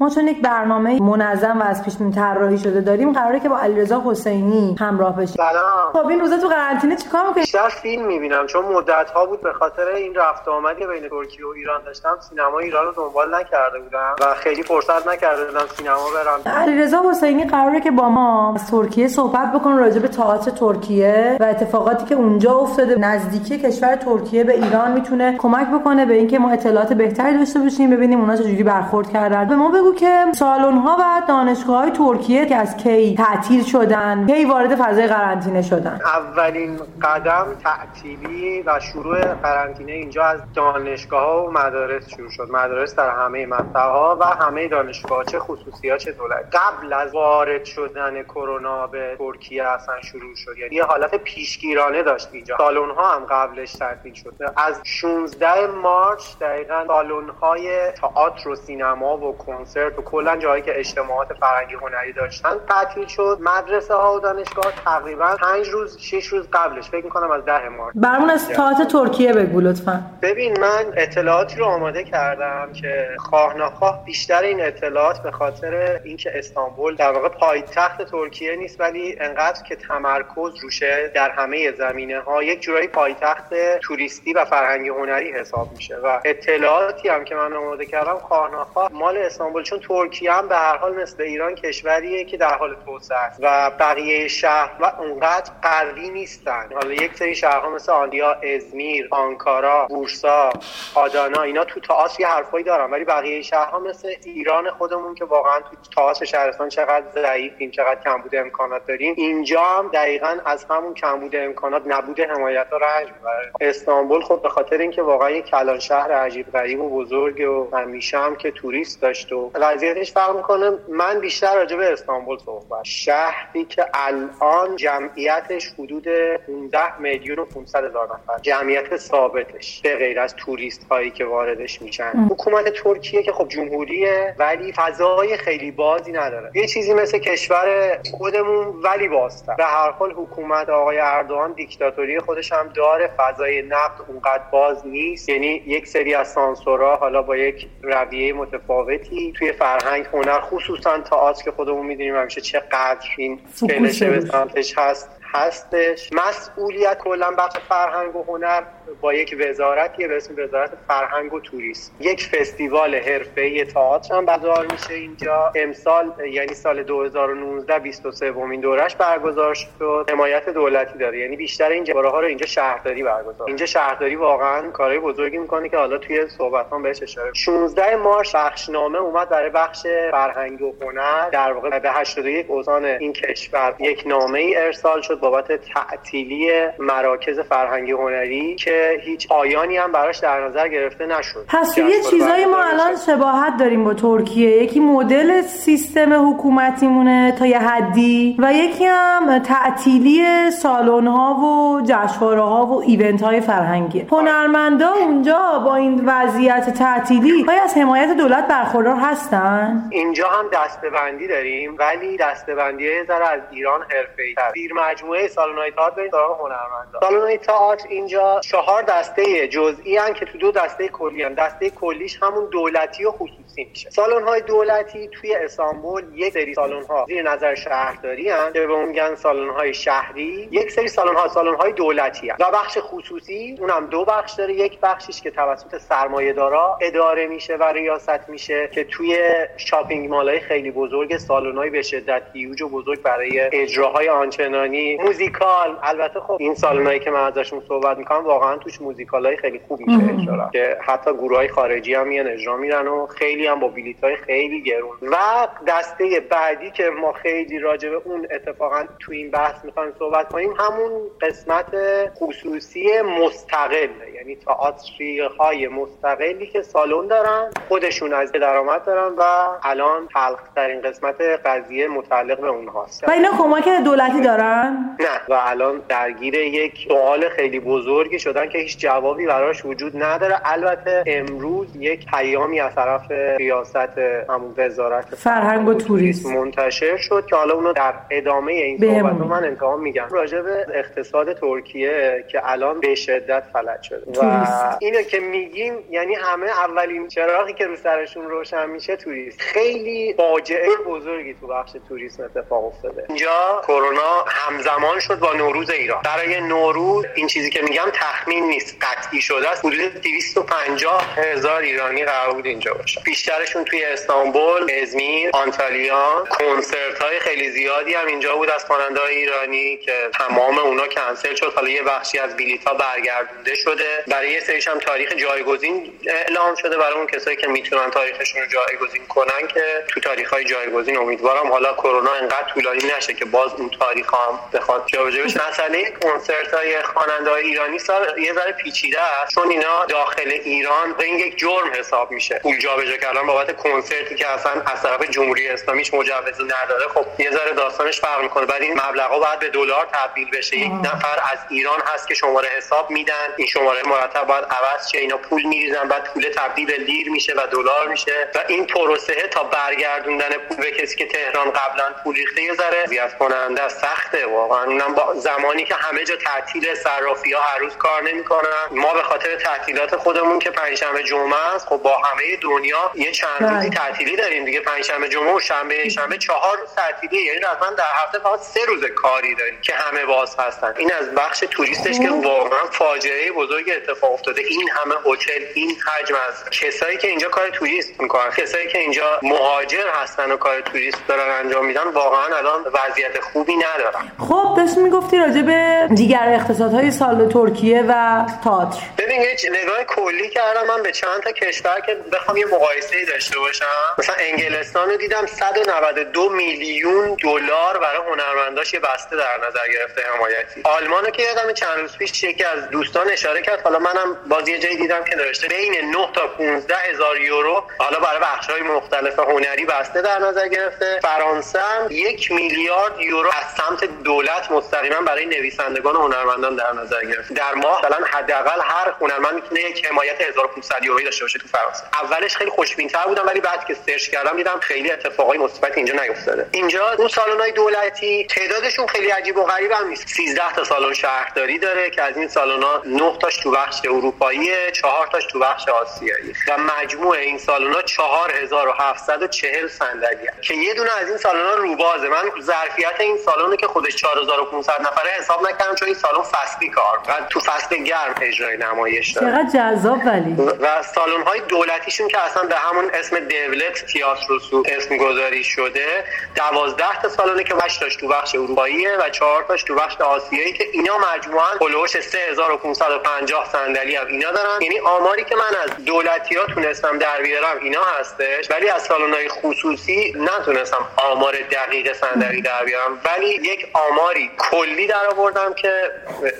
ما چون یک برنامه منظم و از پیش طراحی شده داریم قراره که با علیرضا حسینی همراه بشیم سلام. خب این روزا تو قرنطینه چیکار می‌کنی؟ بیشتر فیلم می‌بینم چون مدت ها بود به خاطر این رفت آمدی بین ترکیه و ایران داشتم سینما ایران رو دنبال نکرده بودم و خیلی فرصت نکرده بودم سینما برم. علیرضا حسینی قراره که با ما از ترکیه صحبت بکنه راجع به تئاتر ترکیه و اتفاقاتی که اونجا افتاده. نزدیکی کشور ترکیه به ایران می‌تونه کمک بکنه به اینکه ما اطلاعات بهتری داشته باشیم ببینیم اونا چجوری برخورد کردن. به ما بگو که سالن ها و دانشگاه های ترکیه که از کی تعطیل شدن کی وارد فضای قرنطینه شدن. اولین قدم تعطیلی و شروع قرنطینه اینجا از دانشگاه ها و مدارس شروع شد. مدارس در همه مقطع ها و همه دانشگاه چه خصوصی ها چه دولت. قبل از وارد شدن کرونا به ترکیه اصلا شروع شد. یعنی یه حالت پیشگیرانه داشت اینجا. سالن ها هم قبلش تعطیل شد. از 16 مارچ دقیقا سالن های تئاتر و سینما و کنسرت و کلا جایی که اجتماعات فرهنگی هنری داشتن تعطیل شد. مدرسه ها و دانشگاه تقریبا 5 روز 6 روز قبلش. فکر می‌کنم از 10 مارچ برامون از تئاتر ترکیه بگو لطفا. ببین من اطلاعاتی رو آماده کردم که خواه نخواه بیشتر این اطلاعات به خاطر اینکه استانبول در واقع پایتخت ترکیه نیست ولی انقدر که تمرکز روشه در همه زمینه ها یک جورایی پایتخت توریستی و فرهنگی هنری حساب میشه. و اطلاعاتی هم که من آماده کردم خواه نخواه مال استانبول چون ترکیه هم به هر حال مثل ایران کشوریه که در حال توسعه است. و بقیه شهر و اونقدر قوی نیستن. حالا یک سری شهرها مثل آندیا ازمیر آنکارا بورسا آدانا اینا تو تئاتر یه حرفایی دارن. ولی بقیه شهرها مثل ایران خودمون که واقعا تو تئاتر شهرستان چقدر ضعیفیم چقدر کمبود امکانات داریم اینجا هم دقیقا از همون کمبود امکانات نبود حمایت رنج می‌بره. استانبول خود به خاطر اینکه واقعا یک کلان شهر عجیب غریب و بزرگ و همیشه هم که توریست داشت و وضعیتش فرق می‌کنه. من بیشتر راجع به استانبول صحبت شهری که الان جمعیتش حدود 15 میلیون و 500 هزار نفر. جمعیت ثابتش به غیر از توریست هایی که واردش میشن. حکومت ترکیه که خب جمهوریه ولی فضای خیلی بازی نداره. یه چیزی مثل کشور خودمون ولی بازتر. به هر حال حکومت آقای اردوغان دیکتاتوری خودش هم داره. فضای نقد اونقدر باز نیست. یعنی یک سری از سانسورها حالا با یک رویه متفاوتی توی فرهنگ هنر خصوصا تئاتر که خودمون می‌دونیم همیشه چقدر این فلشه به سمتش هست هستش. مسئولیت کلا بخش فرهنگ و هنر. با یک وزارتی به اسم وزارت فرهنگ و توریسم. یک فستیوال حرفه‌ای تئاتر هم برگزار میشه اینجا. امسال یعنی سال 2019 23 ومین دورش برگزار شد. حمایت دولتی داره. یعنی بیشتر این ها رو اینجا شهرداری برگزار. اینجا شهرداری واقعا کارهای بزرگی می‌کنه که حالا توی صحبتام بهش اشاره 16 مارس بخشنامه اومد برای بخش فرهنگ و هنر. در واقع به 81 استان این کشور یک نامه ای ارسال شد بابت تعطیلی مراکز فرهنگی هنری که هیچ آیانی هم براش در نظر گرفته نشد. پس یه چیزایی ما الان شباهت داریم با ترکیه. یکی مدل سیستم حکومتیمونه تا یه حدی و یکی هم تعطیلی سالن ها و جشنواره ها و ایونت های فرهنگی هنرمندا اونجا با این وضعیت تعطیلی های از حمایت دولت برخوردار هستن؟ اینجا هم دستبندی داریم ولی دستبندی ذره از ایران حرفه‌ای زیر مجموعه سالن‌های تئاتر بریم سراغ هنرمندا. سالن‌های تئاتر اینجا چهار دسته جزئی هن که تو دو دسته کلی هم دسته کلیش همون دولتی و خصوصی میشه. سالن های دولتی توی استانبول یک سری سالن ها زیر نظر شهرداری هن که به اون میگن سالن های شهری. یک سری سالن ها سالن های دولتی هن. و بخش خصوصی اونم دو بخش داره. یک بخشیش که توسط سرمایه دارا اداره میشه و ریاست میشه که توی shopping mall های خیلی بزرگ سالن های به شدت هیوج و بزرگ برای اجراهای آنچنانی. موزیکال. البته خب این سالنایی که من ازشون صحبت می‌کنم واقعا توش موزیکال های خیلی خوب میشه اجرا که حتی گروه های خارجی هم میان اجرا میرن و خیلی هم با بلیط های خیلی گرون. و دسته بعدی که ما خیلی راجع به اون اتفاقا تو این بحث می‌خوایم صحبت کنیم همون قسمت خصوصی مستقل. یعنی تئاتری های مستقلی که سالن دارن خودشون از درآمد دارن و الان تلخ ترین قسمت قضیه متعلق به اونهاست. و اینا کمک دولتی دارن؟ نه. و الان درگیر یک سوال خیلی بزرگی شدن کردن که هیچ جوابی براش وجود نداره. البته امروز یک پیامی از طرف ریاست همون وزارت فرهنگ و توریسم. منتشر شد که حالا اونو در ادامه این صحبت رو من انتقام میگم. راجع به اقتصاد ترکیه که الان به شدت فلج شده. و اینو که میگیم یعنی همه اولین چراغی که رو سرشون روشن میشه توریست. خیلی فاجعه بزرگی تو بخش توریسم اتفاق افتاده. اینجا کرونا همزمان شد با نوروز ایران. برای نوروز این چیزی که میگم تخمین نیست قطعی شده است. حدود 250 هزار ایرانی قرار بود اینجا باشه بیشترشون توی استانبول ازمیر آنتالیا کنسرت های خیلی زیادی هم اینجا بود از خواننده ایرانی که تمام اونا کنسل شد. حالا یه بخشی از بلیط ها برگردونده شده. برای یه سریش هم تاریخ جایگزین اعلام شده برای اون کسایی که می‌تونن تاریخشون رو جایگزین کنن که تو تاریخ های جایگزین امیدوارم حالا کرونا انقدر طولانی نشه که باز اون تاریخ هم بخواد. جابجا بشه. مسئله کنسرت های خواننده ایرانی سال یه ذره پیچیده است. چون اینا داخل ایران این یک جرم حساب میشه. پول جابجا کردن بابت کنسرتی که اصلا از طرف جمهوری اسلامیش مجوزی نداره. خب یه ذره داستانش فرق می‌کنه. بعد این مبلغا باید به دلار تبدیل بشه. یک نفر از ایران هست که شماره حساب میدن. این شماره مرتب باید عوض شه. اینا پول میریزن. بعد پول تبدیل به لیر میشه و دلار میشه. و این پروسه تا برگردوندن پول به کسی که تهران قبلا پول ریخته یه ذره زیاد کننده سخته. واقعا اونم با زمانی که همه جا تعطیل صرافی ها هر روز کار نمی‌کنن. ما به خاطر تعطیلات خودمون که پنجشنبه جمعه است خب با همه دنیا یه چند روزی بله. تعطیلی داریم دیگه. پنجشنبه جمعه و شنبه شنبه چهار روز تعطیلی یعنی رسما در هفته فقط سه روز کاری داریم که همه باز هستن. این از بخش توریستش که واقعا فاجعه بزرگ اتفاق افتاده. این همه هتل این حجم از کسایی که اینجا کار توریست می‌کنن کسایی که اینجا مهاجر هستن و کار توریست دارن انجام میدن واقعا الان وضعیت خوبی ندارن. خب داشت می‌گفتی راجع به دیگر اقتصادهای سال ترکیه و تئاتر. ببین یه نگاه کلی کردم. من به چند تا کشور که بخوام یه مقایسه داشته باشم. مثلا انگلستان رو دیدم 192 میلیون دلار برای هنرمنداش یه بسته در نظر گرفته حمایتی. آلمان که یادم چند روز پیش یکی از دوستان اشاره کرد. حالا منم باز یه جایی دیدم که نوشته بین 9 تا 15 هزار یورو حالا برای بخش های مختلف هنری بسته در نظر گرفته. فرانسه هم یک میلیارد یورو از سمت دولت مستقیما برای نویسندگان و هنرمندان در نظر گرفته. در ماه مثلا حداقل هر هنرمند می‌تونه یک حمایت 1500 یورویی داشته باشه تو فرانسه. اولش خیلی خوشبین‌تر بودم ولی بعد که سرچ کردم دیدم خیلی اتفاقای مثبت اینجا نیفتاده. اینجا اون سالن‌های دولتی تعدادشون خیلی عجیب و غریب هم نیست. 13 تا سالن شهرداری داره که از این سالن‌ها 9 تاش تو بخش اروپایی 4 تاش تو بخش آسیایی و مجموع این سالن‌ها 4740 صندلی که یه دونه از این سالن‌ها روبازه. من ظرفیت این سالن که خودش 4500 نفره حساب نکردم چون این سالن فصلی کار. تو فصل گرم اجرای نمایش داره. چقدر جذاب ولی. و سالن‌های دولتیشون که اصلا به همون اسم دولت تئاتر اسم گذاری شده 12 تا سالنه که 8 تاش تو بخش اروپاییه و 4 تاش تو بخش آسیایی که اینا مجموعاً هولوش 3550 صندلی هم اینا دارن. یعنی آماری که من از دولتی ها تونستم در بیارم اینا هستش ولی از سالن‌های خصوصی نتونستم آمار دقیق صندلی در بیارم. ولی یک آماری کلی در آوردم که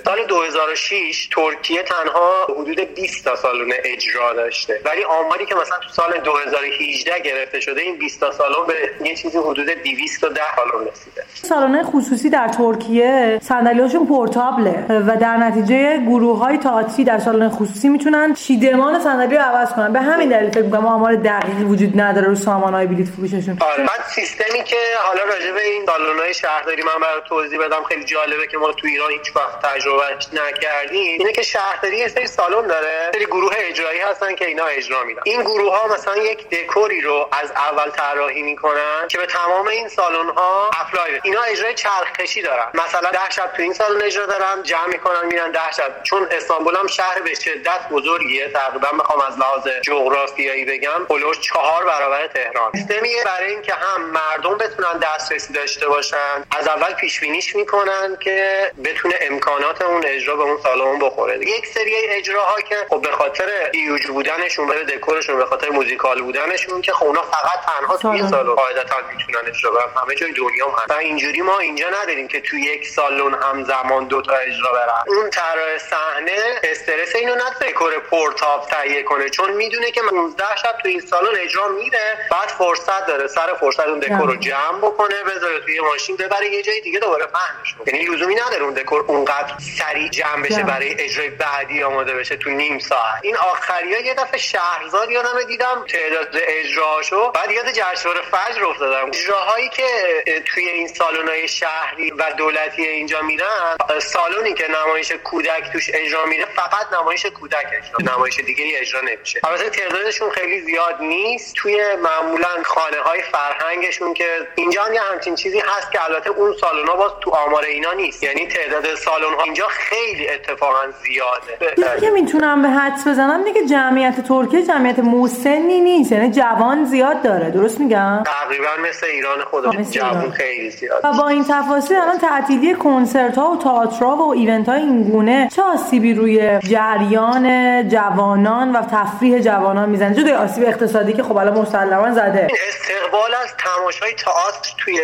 سال 2006 ترکیه تنها حدود 20 تا سالن اجرا داشته. ولی آماری که مثلا تو سال 2018 گرفته شده این 20 تا سالن به یه چیزی حدود 210 سالن رسیده. سالن خصوصی در ترکیه صندلیاشون پورتابله و در نتیجه گروه های تئاتری در سالن خصوصی می‌تونن چیدمان صندلی رو عوض کنن. به همین دلیل فکر می‌کنم آمار دقیقی وجود نداره رو سامانهای بلیط فروششون. آره من سیستمی که حالا راجع به این سالن‌های شهرداری من برای توضیح بدم خیلی جالبه که ما تو ایران هیچ وقت تجربهش نکردیم. اینه که شهرداری یه سری سالن داره سری گروه اجرایی هستن که اینا اجرا میدن. این گروه ها مثلا یک دکوری رو از اول طراحی می‌کنن که به تمام این سالن ها اپلای اینا اجرای چرخکشی دارن. مثلا ده شب تو این سالن اجرا دارن جمع می‌کنن میرن ده شب. چون استانبول هم شهر به شدت بزرگیه تقریبا می‌خوام از لحاظ جغرافیایی بگم پلوش چهار برابر تهران. سیستمیه برای اینکه هم مردم بتونن دسترسی داشته باشن از اول پیش بینیش می‌کنن که بتونه امکانات اون اجرا به اون سالن بخوره یک سری اجراها که خب به خاطر ایوج بودنشون به دکورشون به خاطر موزیکال بودنشون که خب اونا فقط تنها توی سالن قاعدتا می‌تونن اجرا کنن همه جای دنیا هم هست. اینجوری ما اینجا نداریم که تو یک سالن همزمان دو تا اجرا برن. اون طراح صحنه استرس اینو نه دکور پورتاب تهیه کنه. چون می‌دونه که 15 شب تو این سالن اجرا میره بعد فرصت داره. سر فرصت اون دکور رو جمع بکنه بذاره توی ماشین ببره یه جای دیگه دوباره پهنش یعنی لزومی نداره اون دکور اونقدر سریع جمع بشه برای اجرای بعدی آماده بشه تو نیم ساعت. این آخری ها یه دفعه شهرزاد یادم دیدم تعداد اجراشو بعد یاد جشنواره فجر افتادم. اجراهایی که توی این سالن شهری و دولتی اینجا میرن سالونی که نمایش کودک توش اجرا میره فقط نمایش کودک اجرا نمایش دیگه اجرا نمیشه. البته تعدادشون خیلی زیاد نیست. توی معمولا خانه های فرهنگشون که اینجا هم یه همچین چیزی هست که البته اون سالن ها باز تو آمار اینا نیست. یعنی تعداد سالن ها اینجا خیلی اتفاقا زیاده. که می‌تونم به حدس بزنم دیگه جمعیت ترکیه جمعیت موسنی نیست یعنی جوان زیاد داره. درست میگم؟ تقریبا مثل ایران خودمون جوان خیلی زیاد. و با این تفاصیل الان تعطیلی کنسرت ها و تئاترها و ایونت های این گونه چه آسیبی روی جریان جوانان و تفریح جوانان می‌زنه؟ جدا آسیب اقتصادی که خب الان مسلما زده. استقبال از تماشای تئاتر توی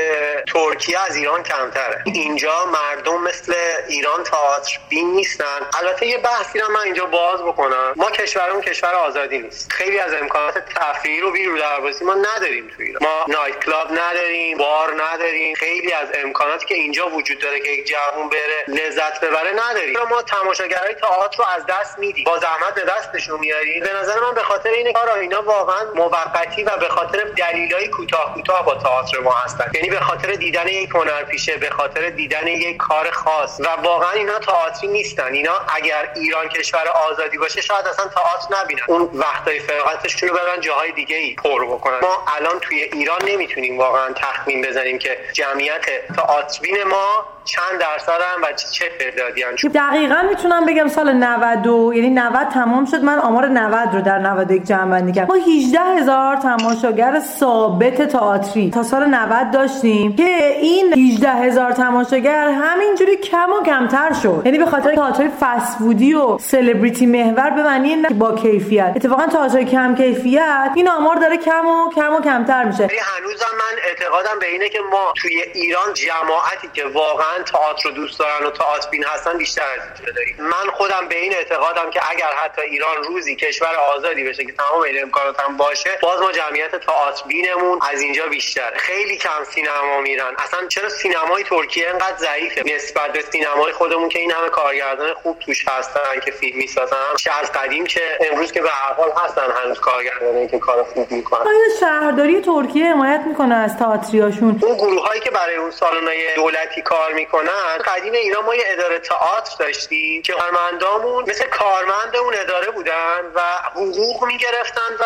ترکیه از ایران کمتره. اینجا مردم مثل ایران تئاتر بین نیستن. البته یه بحثی رو من اینجا باز بکنم. ما کشورمون کشور آزادی نیست. خیلی از امکانات تفریحی رو بیرو دربازی ما نداریم توی ایران. ما نایت کلاب نداریم بار نداریم. خیلی از امکاناتی که اینجا وجود داره که یک جوون بره لذت ببره نداریم. ما تماشاگرای تئاتر رو از دست میدیم. با زحمت به دستشون میاریم. به نظر من به خاطر اینه کار اینا واقعا موقتی و به خاطر دلیلای کوتاه کوتاه با تئاتر ما هستن. یعنی به خاطر دیدن یک هنرپیشه به خاطر دیدن یک کار خاص. و واقعا اینا تئاتری نیستن. اینا اگر ایران کشور آزادی باشه شاید اصلا تئاتر نبینن. اون وقتای فراغتشون رو برن جاهای دیگه ای پر بکنن. ما الان توی ایران نمی‌تونیم واقعا تخمین بزنیم که جمعیت تئاتربین ما چند درصد هم و چه تعدادی دقیقا می‌تونم بگم سال 92 یعنی 90 تمام شد. من آمار 90 رو در 91 جمع بندی کردم. ما 18 هزار تماشاگر ثابت تئاتری تا سال 90 داشتیم که این 18 هزار تماشاگر همینجوری کم و کمتر شد. یعنی به خاطر تئاتر فسفودی و سلبریتی محور به معنی با کیفیت. اتفاقا تئاتر کم کیفیت این آمار داره کم و کم و کمتر میشه. هنوزم من اعتقادم به اینه که ما توی ایران جماعتی که واقعا تئاتر رو دوست دارن و تئاتر بین هستن بیشتر از داریم. من خودم به این اعتقادم که اگر حتی ایران روزی کشور آزادی بشه که تمام این امکانات هم باشه باز ما جمعیت تئاتر بینمون از اینجا بیشتر. خیلی کم سینما میرن. اصلا چرا سینمای ترکیه انقدر ضعیفه؟ نسبت به سینمای خودمون که این همه کارگردان خوب توش هستن که فیلم می‌سازن. چه از قدیم چه امروز که به هر حال هستن هنوز کارگردانی که کار خوب می‌کنن. آیا شهرداری ترکیه حمایت می‌کنه از تئاتریاشون؟ اون گروهایی که برای اون سالن‌های دولتی کار می‌کنن قدیم ایران ما یه اداره تئاتر داشتیم که کارمندامون مثل کارمند اون اداره بودن و حقوق می‌گرفتن و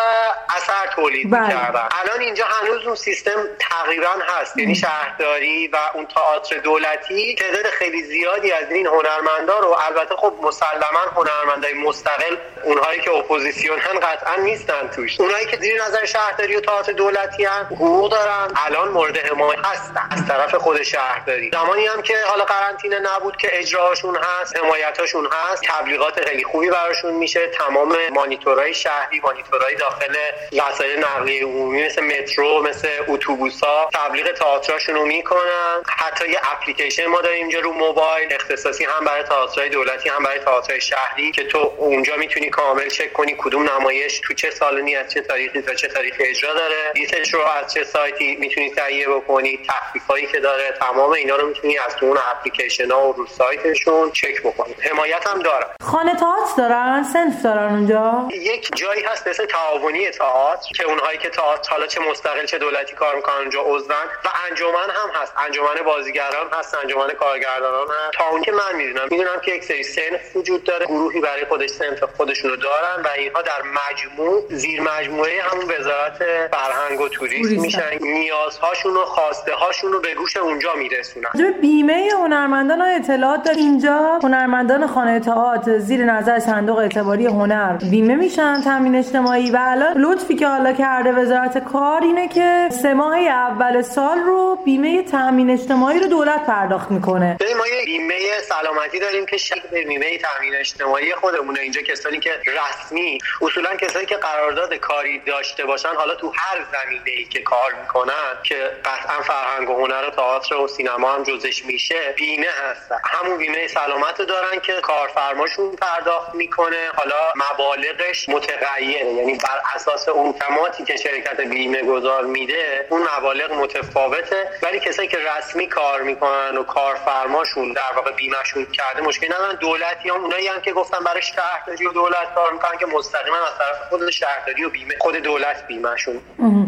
اثر تولید بله. می‌کردن. الان اینجا هنوز اون سیستم تقریبا هست. یعنی شهرداری و اون تئاتر دولتی تعداد خیلی زیادی از این هنرمندا رو البته خب مسلما هنرمندای مستقل اونهایی که اپوزیسیونن قطعا نیستن توش. اونهایی که زیر نظر شهرداری و تئاتر دولتی هم حقوق دارن. الان مورد حمایت هستن. از طرف خود شهرداری. زمانی هم که حالا قرنطینه نبود که اجراهاشون هست حمایتاشون هست تبلیغات خیلی خوبی براشون میشه. تمام مانیتورهای شهری مانیتورهای داخل وسایل نقلیه عمومی مثل مترو مثل اتوبوسا تبلیغ تئاتراشون رو می‌کنن. حتی یه اپلیکیشن ما داریم اینجا رو موبایل اختصاصی هم برای تئاترهای دولتی هم برای تئاترهای شهری که تو اونجا می‌تونی کامل چک کنی کدوم نمایش تو چه سالنی از چه تاریخی تا چه تاریخ اجرا داره. لیستش رو از چه سایتی می‌تونی تهیه بکنی تخفیفایی که داره. تمام اینا رو می‌تونی از تو اون اپلیکیشن ها و رو سایتشون چک بکنید حمایت هم دارن. خانه تئاتر دارن؟ سنف دارن اونجا؟ یک جایی هست مثل تعاونی تئاتر که اونهایی که تئاتر حالا چه مستقل چه دولتی کار می‌کنن اونجا عضون و انجمن هم هست. انجمن بازیگران هست انجمن کارگردانان هست تا اون که من می‌دونم می‌دونم که یک سری سنف وجود داره. گروهی برای خودش سنف خودشونو دارن و اینها در مجموع زیر مجموعه همون وزارت فرهنگ و توریسم میشن. نیازهاشون و خواسته هاشون رو به گوش اونجا میرسونن. بیمه هنرمندان اطلاعات داره اینجا هنرمندان خانه تئاتر زیر نظر صندوق اعتباری هنر بیمه میشن تامین اجتماعی. و الان لطفی که حالا کرده وزارت کار اینه که سه ماه اول سال رو بیمه تامین اجتماعی رو دولت پرداخت می‌کنه. ما یه بیمه سلامتی داریم که بیمه تامین اجتماعی خودمونه. اینجا کسانی که رسمی اصولا کسانی که قرارداد کاری داشته باشن حالا تو هر زمینه ای که کار می‌کنن که قطعا فرهنگ و هنر و تئاتر و سینما هم جزش میشه بیمه هستن. همون بیمه سلامت دارن که کارفرماشون پرداخت می‌کنه. حالا مبالغش متغیره. یعنی بر اساس اون تماتی که شرکت بیمه گذار میده اون مبالغ متفاوته. ولی کسایی که رسمی کار می‌کنن و کارفرماشون در واقع بیمهشون کرده مشکل ندارن. دولتی هم اونایی هم که گفتن برای شهرداری و دولت کار می‌کنن که مستقیما از طرف خود شهرداری و بیمه خود دولت بیمهشون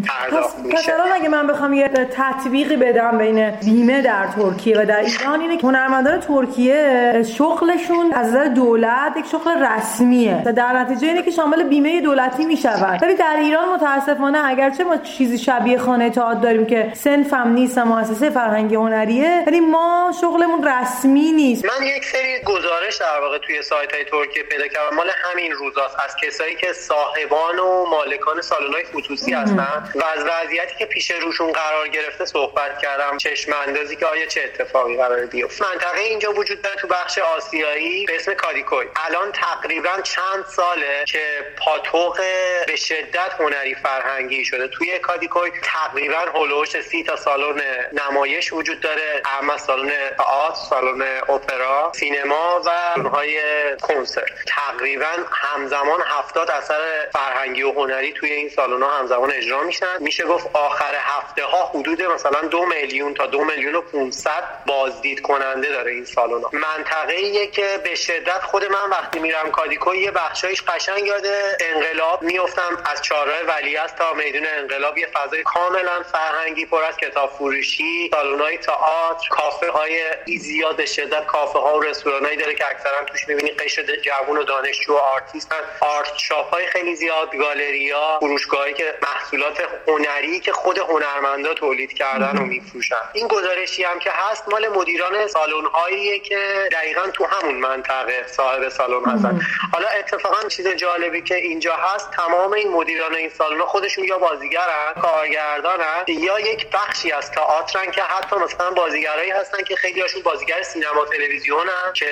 پرداخت میشه. پس اگه من بخوام یه تطبیقی بدم بین بیمه در ترکیه و در ایران اینه که هنرمندان ترکیه شغلشون از نظر دولت یک شغل رسمیه و در نتیجه اینه که شامل بیمه دولتی می‌شود ولی در ایران متاسفانه اگرچه ما چیزی شبیه خانه تئاتر داریم که سنفم نیست مؤسسه فرهنگی هنریه ولی ما شغلمون رسمی نیست. من یک سری گزارش در واقع توی سایت های ترکیه پیدا کردم. مال همین روزاست. از کسایی که صاحبان و مالکان های خصوصی هستن و از وضعیتی که پیش روشون قرار گرفته صحبت کردم. چشم اندازی که آیا چه اتفاقی قرار بیفته. منطقه اینجا وجود داره تو بخش آسیایی به اسم کادیکوی. الان تقریبا چند ساله که پاتوق به شدت هنری فرهنگی شده. توی کادیکوی تقریبا هلوش سی تا سالن نمایش وجود داره. اما سالن آت سالن اپرا سینما و های کنسرت. تقریبا همزمان هفتاد اثر فرهنگی و هنری توی این سالن ها همزمان اجرا میشن. میشه گفت آخر هفته ها حدود مثلا دو میلیون تا دو میلیون و 500 بازدید کننده داره این سالن ها. منطقه که به شدت خود من وقتی میرم کادیکو یه بخشایش قشنگ یاد انقلاب میفتم از چهارراه ولیعصر تا میدون انقلاب. یه فضای کاملا فرهنگی پر از کتاب فروشی های تئاتر کافه های زیاد شدت کافه ها و رستوران داره که اکثرا توش می‌بینی قشر جوون و دانشجو و آرتیست art shop های خیلی زیاد گالریا فروشگاهی که محصولات هنری که خود هنرمندا تولید کردن و میفروشن. این گزارشی هم که هست مال مدیران سالن هایی که دقیقا تو همون منطقه صاحب سالن هستن. حالا اتفاقا چیز جالبی که اینجا هست تمام این مدیران این سالن خودشون یا بازیگرن کارگردانن یا یک بخشی از تئاترن که حتی مثلا بازیگرایی هستن که خیلی هاشون بازیگر سینما تلویزیون هم که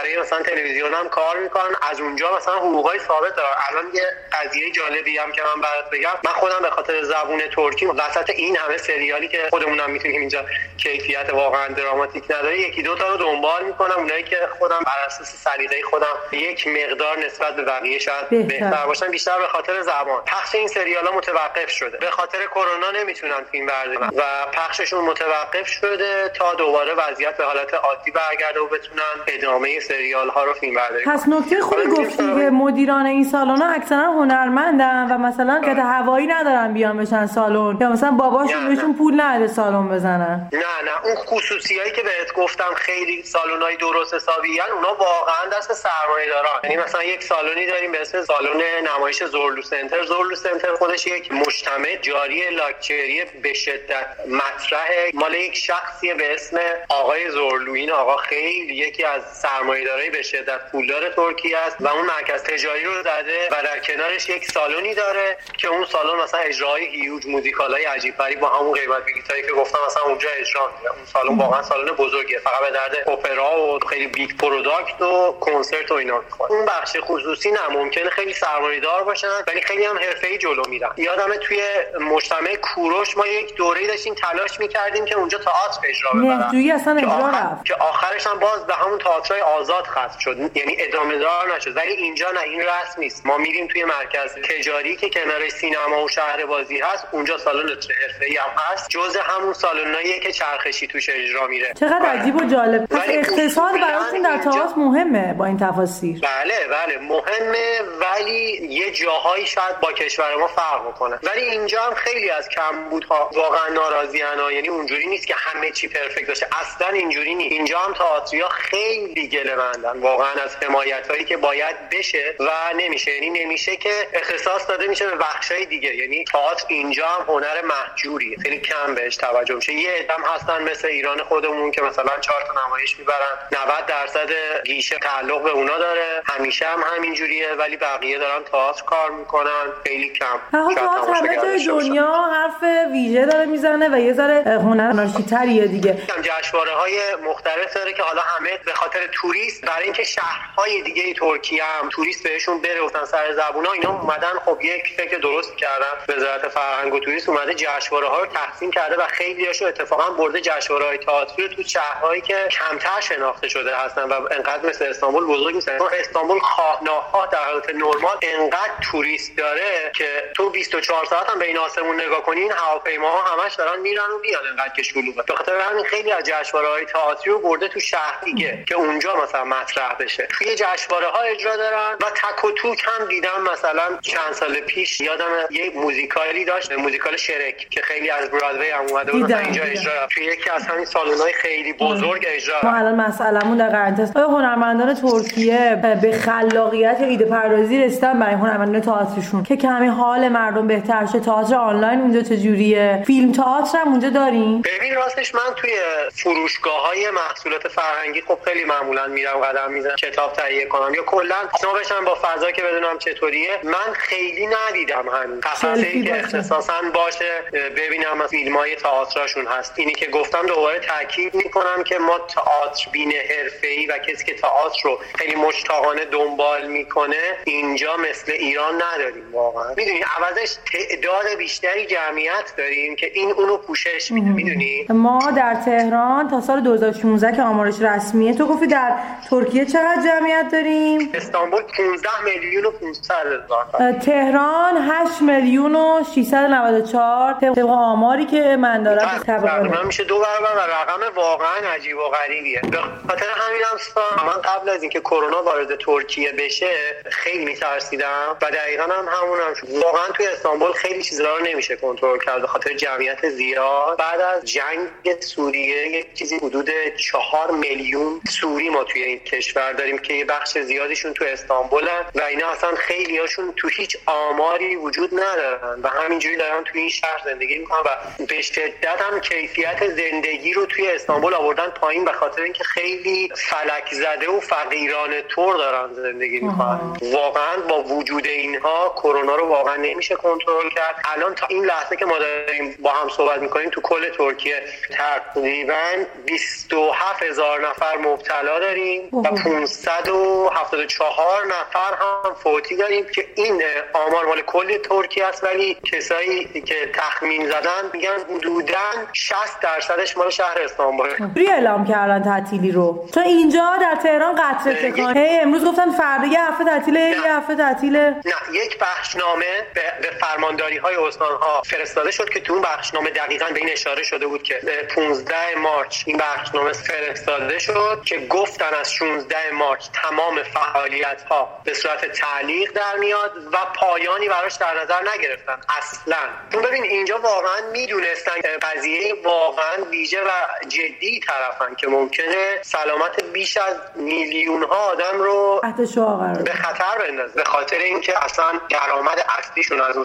برای مثلا تلویزیون هم کار می‌کنن. از اونجا مثلا حقوقای ثابت دارن. الان یه قضیه جالبی هم که من برات بگم. من خودم به خاطر زبون ترکی وسط این همه سریالی که خودمونم می‌تونیم اینجا کیفیت واقعا دراماتیک نداره یکی دو تا رو دنبال می‌کنم. اونایی که خودم بر اساس سلیقه خودم یک مقدار نسبت به بقیه شاید بهتر. باشن بیشتر به خاطر زبان. پخش این سریال ها متوقف شده. به خاطر کرونا نمی‌تونن فیلم بردارن. و پخششون متوقف شده تا دوباره وضعیت به حالت عادی برگرده و بتونن ادامه سریال ها رو فیلم برداری پس نکته خوبی گفتی که مدیران این سالن ها اکثرا هنرمندن و مثلا که هوایی ندارن بیان بشن سالن. یا مثلا باباشون بهشون پول نده سالن بزنن. نه نه. اون خصوصیایی که بهت گفتم خیلی سالن‌های درست حسابی اونا واقعا دست سرمایه دارن. یعنی مثلا یک سالنی داریم به اسم سالن نمایش زورلو سنتر. زورلو سنتر خودش یک مجتمع جاری لاکچری به شدت مطرح مال یک شخصی به اسم آقای زورلو. این آقا خیلی یکی از سرمایه‌دارای به شدت پولدار ترکیه است و اون مرکز تجاری رو زده و در کنارش یک سالنی داره که اون سالن مثلا اجرای هیوج موزیکالای عجیب با همون قیمت بلیطایی که گفتم مثلا اونجا اجرا میده اون سالن واقعا سالن بزرگیه. فقط به درد اپرا و خیلی big product و کنسرت و اینا می‌خوره. اون بخش خصوصی نه ممکنه خیلی سرمایه‌دار باشن ولی خیلی هم حرفه‌ای جلو میرن. یادمه توی مجتمع کوروش ما یک دوره‌ای داشتیم تلاش می‌کردیم که اونجا تئاتر اجرا ببرن. اصلا اجرا که آخرش هم باز به همون تئاترای آزاد ختم شد. یعنی ادامه دار نشد. ولی اینجا نه این رسم نیست. ما میریم توی مرکز تجاری که کنار سینما و شهر بازی هست. اونجا سالن حرفه‌ای هم هست. جز همون سالناییه که چرخشی توش اجرا میره. چقدر عجیب و جالب. پس اقتصاد براتون در تئاتر مهمه با این تفاصیل. بله بله. مهمه ولی یه جاهایی شاید با کشور ما فرق می‌کنه ولی اینجا هم خیلی از کمبودها واقعا ناراضیان یعنی اونجوری نیست که همه چی پرفکت باشه. اصلا اینجوری نیست. اینجا هم تئاتریا خیلی گله مندن واقعا از حمایت هایی که باید بشه و نمیشه. یعنی نمیشه که اختصاص داده میشه به بخشای دیگه. یعنی تئاتر اینجا هم هنر محجوریه خیلی کم بهش توجه میشه. یه ادم هستن مثل ایران خودمون که مثلا چهار تا نمایش می‌برن. 90 درصد گیشه تعلق به اونا داره. همیشه هم همینجوریه ولی بقیه دارن تئاتر کار می‌کنن. خیلی کم. همه جای دنیا حرف ویژه داره می‌زنه و یه ذره هنر ناشیتریه دیگه. جشنواره های مختلف داره که حالا همه به خاطر توریست برای اینکه شهرهای دیگه ترکیه هم توریست بهشون بره گفتن سر زبونا اینا اومدن خب یک فکر درست کردن. وزارت فرهنگ و توریست اومده جشنواره ها رو تقسیم کرده و خیلی هاشو اتفاقا برده جشنواره های تئاتری تو شهرهایی که کمتر شناخته شده هستن و انقدر مثل استانبول بزرگ نیستن. استانبول خواه در حالت نرمال انقدر توریست داره که تو 24 ساعت هم به این آسمون نگاه کنی این هواپیماها همش دارن میرن و میان انقدر که شلوغه. به خاطر همین خیلی از جشنواره های تئاتری رو برده تو شهر دیگه که اونجا مثلا مثلا مطرح بشه. توی جشنواره ها اجرا دارن و تک و توک هم دیدم مثلا چند سال پیش یادم یه موزیکالی داشت موزیکال شرک که خیلی از برادوی هم اومده بود اینجا اجرا توی یکی از همین سالن‌های خیلی بزرگ اجرا ما الان مسئلهمون در قرنطینه آیا هنرمندان ترکیه به خلاقیت ایده پردازی رسیدن برای هنرمندان تئاترشون. که کمی حال مردم بهتر شه. تئاتر آنلاین اونجا چجوریه؟ فیلم تئاتر هم اونجا داریم ببین راستش من توی فروشگاه های محصولات فرهنگی خب خیلی معمولا میرم قدم می‌زنم کتاب تهیه کنم. یا کلا بشم با فضا که بدونم چطوریه. من خیلی ندیدم همین قفسه که اختصاصا باشه. ببینم از فیلم های تئاترشون هست. اینی که گفتم دوباره تاکید می‌کنم که ما تئاتر بین حرفه‌ای و کسی که تئاتر رو خیلی مشتاقانه دنبال می‌کنه اینجا مثل ایران نداریم واقعا. می‌دونی عوضش تعداد بیشتری جمعیت داریم که این اونو پوشش میده. می‌دونی؟ ما در تهران تا سال 2016 که آمارش رسمیه تو گفتی در ترکیه چقدر جمعیت داریم؟ استانبول 15 میلیون و 500 هزار تهران 8 میلیون و 694 طبق آماری که من دارم تقریبا میشه دو برابر و رقم واقعا عجیب و غریبیه. به خاطر همین هم من قبل از اینکه کرونا وارد ترکیه بشه خیلی میترسیدم و دقیقا هم همون هم شد واقعا توی استانبول خیلی چیزا رو نمیشه کنترل کرد به خاطر جمعیت زیاد. بعد از جنگ سوریه یک چیزی حدود چهار میلیون سوری ما توی این کشور داریم که یه بخش زیادیشون تو استانبولن و اینا اصلا خیلی هاشون تو هیچ آماری وجود ندارن و همینجوری دارن توی این شهر زندگی می‌کنن و به شدت هم کیفیت زندگی رو توی استانبول آوردن پایین به خاطر اینکه خیلی فلک زده و فقیران طور دارن زندگی می‌کنن. واقعا با وجود اینها کرونا رو واقعا نمیشه کنترل کرد. الان تا این لحظه که ما داریم با هم صحبت می‌کنیم تو کل ترکیه تقریبا 27 هزار نفر مبتلا داریم. و 574 نفر هم فوتی داریم که این آمار مال کل ترکیه است ولی کسایی که تخمین زدن میگن حدودا 60 درصدش مال شهر استانبول. ری اعلام کردن تعطیلی رو. تو اینجا در تهران قطره تکان. هی امروز گفتن فردا یه هفته تعطیله یه هفته تعطیله. نه یک بخشنامه به, به فرمانداری های استان ها فرستاده شد که تو اون بخشنامه دقیقا به این اشاره شده بود که 15 مارچ این بخشنامه فرستاده شد که گفتن از 16 مارچ تمام فعالیت ها به صورت تعلیق در میاد و پایانی براش در نظر نگرفتن اصلا. چون ببین اینجا واقعا می‌دونستن قضیه واقعا ویژه و جدی طرفن که ممکنه سلامت بیش از میلیون ها آدم رو به خطر بندازه. به خاطر اینکه اصلا درآمد اصلیشون از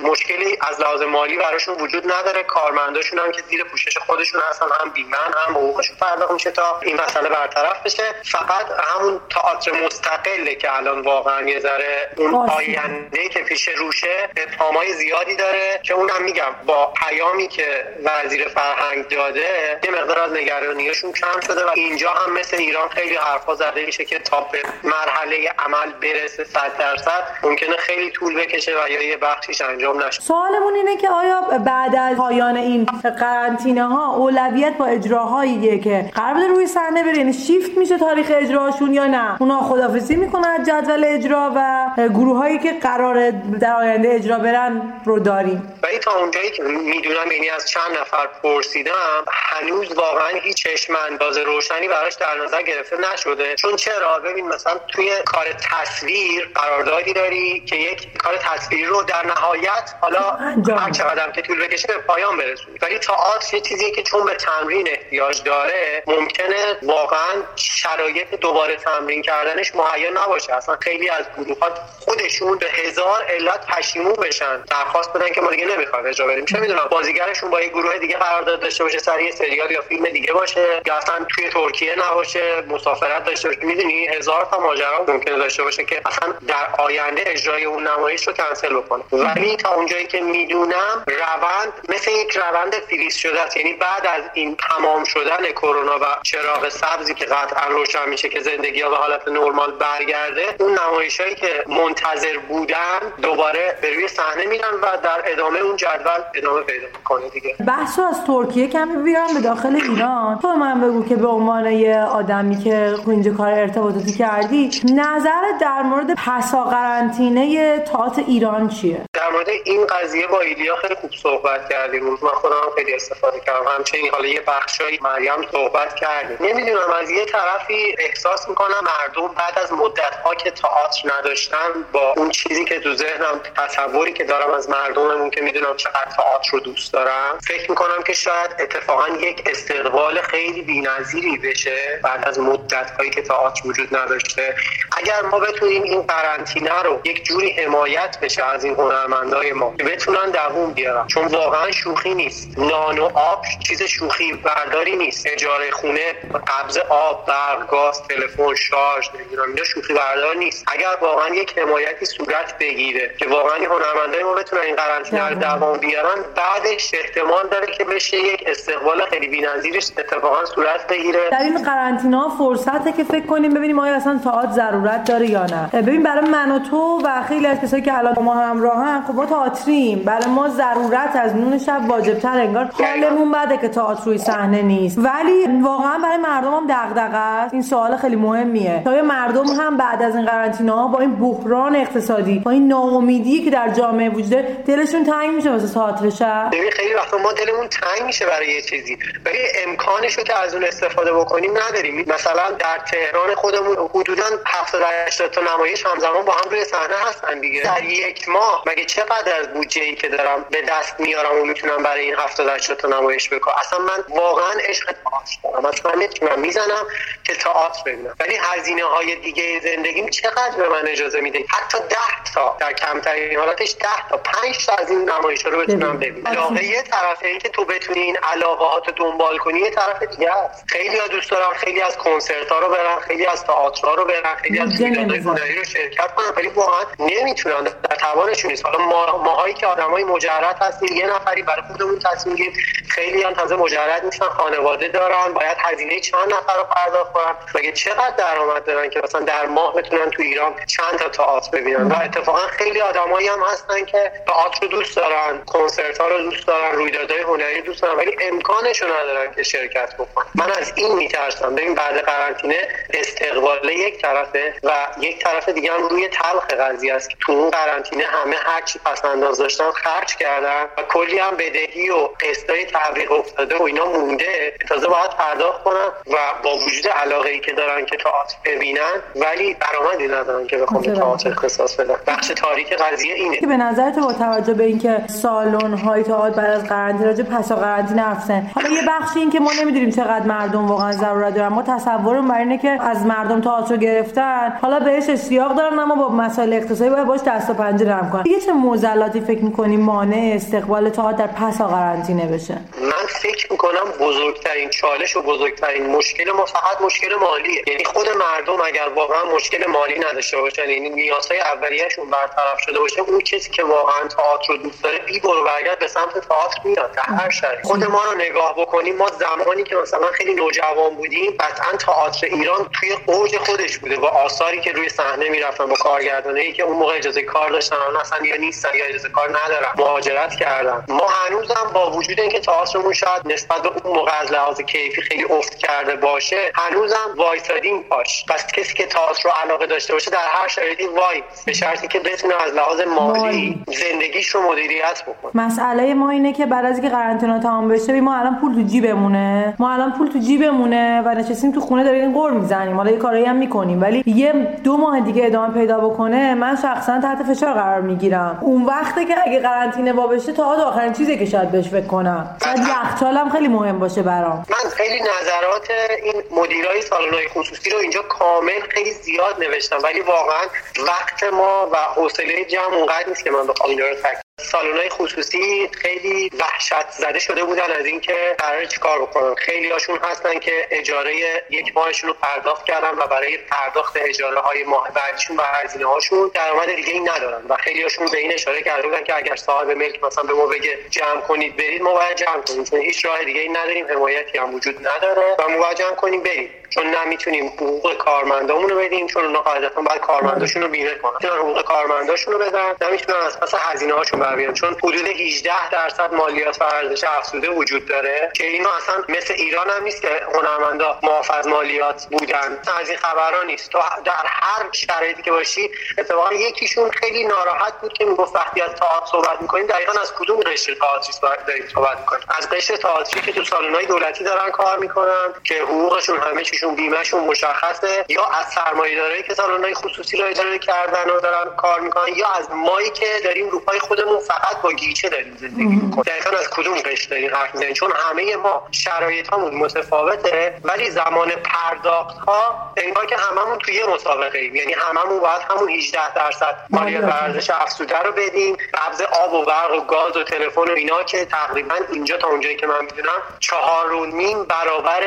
مشکلی از لحاظ مالی براشون وجود نداره. کارمنداشون هم که زیر پوشش خودشون هستن هم بیمن هم حقوقشون پرداخت میشه تا این مسئله برطرف بشه. فقط همون تئاتر مستقله که الان واقعا یه ذره اون آینده که پیش روشه اتهامای زیادی داره که اونم میگم با پیامی که وزیر فرهنگ داده یه مقدار از نگرانیشون کم شده و اینجا هم مثل ایران خیلی حرفا زده میشه که تا به مرحله عمل برسه 100 درصد ممکنه خیلی طول بکشه و یا یه بخشیش انجام نشه. سوالمون اینه که آیا بعد از پایان این قرنطینه ها اولویت با اجراهایی که قرار روی صحنه بره؟ یعنی شیفت میشه تاریخ اجراشون یا نه؟ اونا خدافظی می‌کنن جدول اجرا و گروه هایی که قرار در آینده اجرا برن رو داریم. ولی تا اونجایی که می‌دونم یعنی از چند نفر پرسیدم هنوز واقعا هیچ چشم انداز روشنی براش در نظر گرفته نشده. چون چرا؟ ببین مثلا توی کار تصویر قراردادی داری که یک کار تصویری رو در نهایت حالا هر چقدر که طول بکشه به پایان برسونی ولی تئاتر یه چیزیه که چون به تمرین احتیاج داره ممکنه واقعا شرایط دوباره تمرین کردنش مهیا نباشه. اصلا خیلی از گروهات خودشون به هزار علت پشیمون بشن. درخواست بدن که ما دیگه نمی‌خوایم اجرا بریم. چه می‌دونم بازیگرشون با یه گروه دیگه قرارداد داشته باشه سر یه سریال یا فیلم دیگه باشه یا اصلا توی ترکیه نباشه. مسافرت داشته باشه می‌دونی؟ هزار تا ماجرا ممکنه داشته باشه که اصلا در آینده اجرای اون نمایش رو کنسل بکنه. ولی تا اونجایی که می‌دونم روند مثل یک روند فریز شده است. یعنی بعد از این تمام شدن کرونا و چراغ سبزی که قطعا روشن میشه که زندگی ها به حالت نرمال برگرده اون نمایش هایی که منتظر بودن دوباره به روی صحنه میرن و در ادامه اون جدول ادامه پیدا می‌کنه دیگه. بحث از ترکیه کمی بیارم به داخل ایران. تو من بگو که به عنوان یه آدمی که اینجا کار ارتباطاتی کردی. نظر در مورد پسا قرنطینه تئاتر ایران چیه؟ در مورد این قضیه با ایلیا خیلی خوب صحبت کردیم. من خودم خیلی استفاده کردم. همچنین حالا یه بخشایی مریم صحبت کردیم. نمی‌دونم از یه طرفی احساس می‌کنم مردم بعد از مدت ها که تئاتر نداشتن با اون چیزی که تو ذهنم تصوری که دارم از مردممون که می‌دونم چقدر تئاتر رو دوست دارم فکر می‌کنم که شاید اتفاقا یک استقبال خیلی بی‌نظیری بشه بعد از مدت هایی که تئاتر وجود نداشته. اگر ما بتونیم این قرنطینه رو یک جوری حمایت بشه از این هنرمندای ما که بتونن دووم بیارن. چون واقعا شوخی نیست. نان و آب چیز شوخی برداری نیست. اجاره خونه قبض آب برق گاز تلفن شارژ نمی‌دونم اینا شوخی بردار نیست. اگر واقعا یک حمایتی صورت بگیره که واقعا هنرمندای ما بتونن این قرنطینه رو دوام بیارن بعدش احتمال داره که بشه یک استقبال خیلی بی‌نظیرش اتفاقا صورت بگیره. در این قرنطینه فرصته که فکر کنیم ببینیم آیا اصلا تئاتر ضرورت داره یا نه. ببین برای من و تو و خیلی از کسایی که الان ما همراهن خب ما تئاتریم. برای ما ضرورت از نون شب واجبتر انگار حالمون بده که تئاتر روی صحنه نیست. ولی واقعا برای مردم هم دغدغه است. این سوال خیلی مهمیه. تا مردم هم بعد از این قرنطینه با این بحران اقتصادی با این ناامیدی که در جامعه وجوده دلشون تنگ میشه واسه تئاتر شب؟ ببین خیلی وقتا ما دلمون تنگ میشه برای یه چیزی. ولی امکانش رو که از اون استفاده بکنیم نداریم. مثلا در تهران خودمون حدودا 70 80 تا نمایش همزمان با هم روی صحنه هستن دیگه. در یک ماه مگه چقدر از بودجه ای که دارم به دست میارم و می‌تونم برای این 70 80 تا نمایش بکنم؟ اصلا من واقعا عشق تئاتر دارم. اصلا نمی‌تونم می‌زنم که تئاتر ببینم. ولی هزینه های دیگه زندگیم چقدر به من اجازه میده؟ حتی 10 تا در کمترین حالتش 10 تا 5 تا از این نمایش رو بتونم ببینم. علاقه یه طرفه که تو بتونی این علاقه ها دنبال کنی یه طرف دیگه است. خیلی ها دوست دارن خیلی از کنسرت ها رو برن خیلی از تئاتر رو برن خیلی از رویدادهای هنری رو شرکت کنن. ولی واقعا نمی‌تونن در توانشون نیست. حالا ما ماهایی که آدمای مجرد هستیم یه نفری برای خودمون تصمیم گیریم خیلی هم تازه مجرد نیستن خانواده دارن باید هزینه چند نفر رو پرداخت کنن. مگه چقدر درآمد دارن که مثلا در ماه بتونن تو ایران چند تا تئاتر ببینن؟ و اتفاقا خیلی آدمایی هم هستن که تئاتر رو دوست دارن کنسرت ها رو دوست دارن رویدادهای هنری دوست دارن ولی امکانش رو ندارن که شرکت بکنن. من از این میترسم. ببین بعد قرنطینه استقبال یک طرفه و یک طرف دیگه هم روی تلخ قضیه است که تو اون قرنطینه همه هر چی پس انداز داشتن خرج کردن و کلی هم بدهی و قسطای تعویق افتاده و اینا مونده. تازه باید پرداخت کنن و با وجود علاقه ای که دارن که تئاتر ببینن ولی درآمدی ندارن که بخوام تئاتر اختصاص بدن بخش تاریک قضیه اینه. که به نظر تو با توجه به اینکه سالن های تئاتر بعد از قرنطینه راجع پس قرنطینه حرف حالا یه بخشی این که ما نمی‌دونیم چقدر مردم واقعا ضرورت دارن. ما تصورم بر اینه که از مردم تئاتر گرفتن. حالا بهش اشتیاق دارن اما با مسائل اقتصادی باید باش دست و پنجه نرم کنن دیگه چه معضلاتی فکر می‌کنیم مانع استقبال تئاتر در پس قرنطینه بشه؟ من فکر می‌کنم بزرگترین چالش و بزرگترین مشکل ما فقط مشکل مالیه. یعنی خود مردم اگر واقعا مشکل مالی نداشته باشن یعنی نیازهای اولیه‌شون برطرف شده باشه اون کسی که واقعا تئاتر رو دوست داره بی برو برگرد به سمت تئاتر میاد. در هر شهر خود ما رو نگاه بکنیم ما زمانی که مثلا خیلی نوجوان بودیم قطعا تئاتر ایران توی اوج خودش بوده. با آثاری که روی صحنه می‌رفتن با کارگردانایی که اون موقع اجازه کار داشتن الان اصلا یا نیستن یا اجازه کار ندارن مهاجرت کردن. ما هنوزم با وجود اینکه تئاترمون شاید نسبت به اون موقع از لحاظ کیفی خیلی افت کرده باشه هنوزم وایسادیم پاش. پس کسی که تئاتر رو علاقه داشته باشه در هر شرایطی وای. به شرطی که بتونه از لحاظ مالی زندگیش رو مدیریت بکنه. مسئله ما اینه که بعد از اینکه قرنطینه تمام بشه ما الان پول تو جیبمونه. ما الان پول تو جیبمونه و نشستیم تو خونه داریم قور می‌زنیم. حالا یه کارایی هم می‌کنیم. ولی یه دو ماه دیگه ادامه پیدا بکنه من شخصا تحت فشار قرار می‌گیرم. اون وقته که اگه قرنطینه وا بشه تا آخرین چیزی که شاید بهش فکر کنم. شاید یخچالم خیلی مهم باشه برام. من خیلی نظرات این مدیرای سالن‌های خصوصی رو اینجا کامل خیلی زیاد نوشتم. ولی واقعا وقت ما و حوصله جمع اونقدر نیست که من بخوام اینا رو سالن خصوصی خیلی وحشت زده شده بودن از اینکه قرار چیکار بکنن. خیلی هاشون هستن که اجاره یک ماهشون رو پرداخت کردن و برای پرداخت اجاره های ماه بعدشون و هزینه هاشون درآمد دیگه ای ندارن و خیلی هاشون به این اشاره کرده بودن که اگر صاحب ملک مثلا به ما بگه جمع کنید برید ما باید جمع کنیم. چون هیچ راه دیگه ای نداریم حمایتی هم وجود نداره و ما باید جمع کنیم بریم. چون نمی‌تونیم حقوق کارمندامون رو بدیم چون اونا قاعدتا باید کارمنداشون رو بیمه کنن. می‌تونن حقوق کارمنداشون رو بدن نمی‌تونن از پس هزینه هاشون بر بیان چون حدود 18 درصد مالیات و ارزش افزوده وجود داره که اینو اصلا مثل ایران هم نیست که هنرمندا معاف از مالیات بودن. از این خبرها نیست. تو در هر شرایطی که باشی اتفاقا یکیشون خیلی ناراحت بود که می‌گفت وقتی از تئاتر صحبت می‌کنیم دقیقا از کدوم قشر تئاتری داریم صحبت می‌کنیم؟ از قشر تئاتری که تو سالن‌های دولتی دارن کار می‌کنن که حقوقشون همه چیشون بیمهشون مشخصه یا از سرمایه‌دارایی که سالن‌های خصوصی رو اجاره کردن و دارن کار می‌کنن یا از مایی که داریم رو پای خودمون فقط با گیچه داریم زندگی می‌کنیم. دقیقا از کدوم قشر داریم حرف می‌زنیم؟ چون همه ما شرایطمون متفاوته ولی زمان پرداخت ها انگار که هممون توی یه مسابقه ایم. یعنی هممون باید همون 18 درصد مالیات بر ارزش افزوده رو بدیم. قبض آب و برق و گاز و تلفن و اینا که تقریبا اینجا تا اونجایی که من می‌دونم چهار و نیم برابر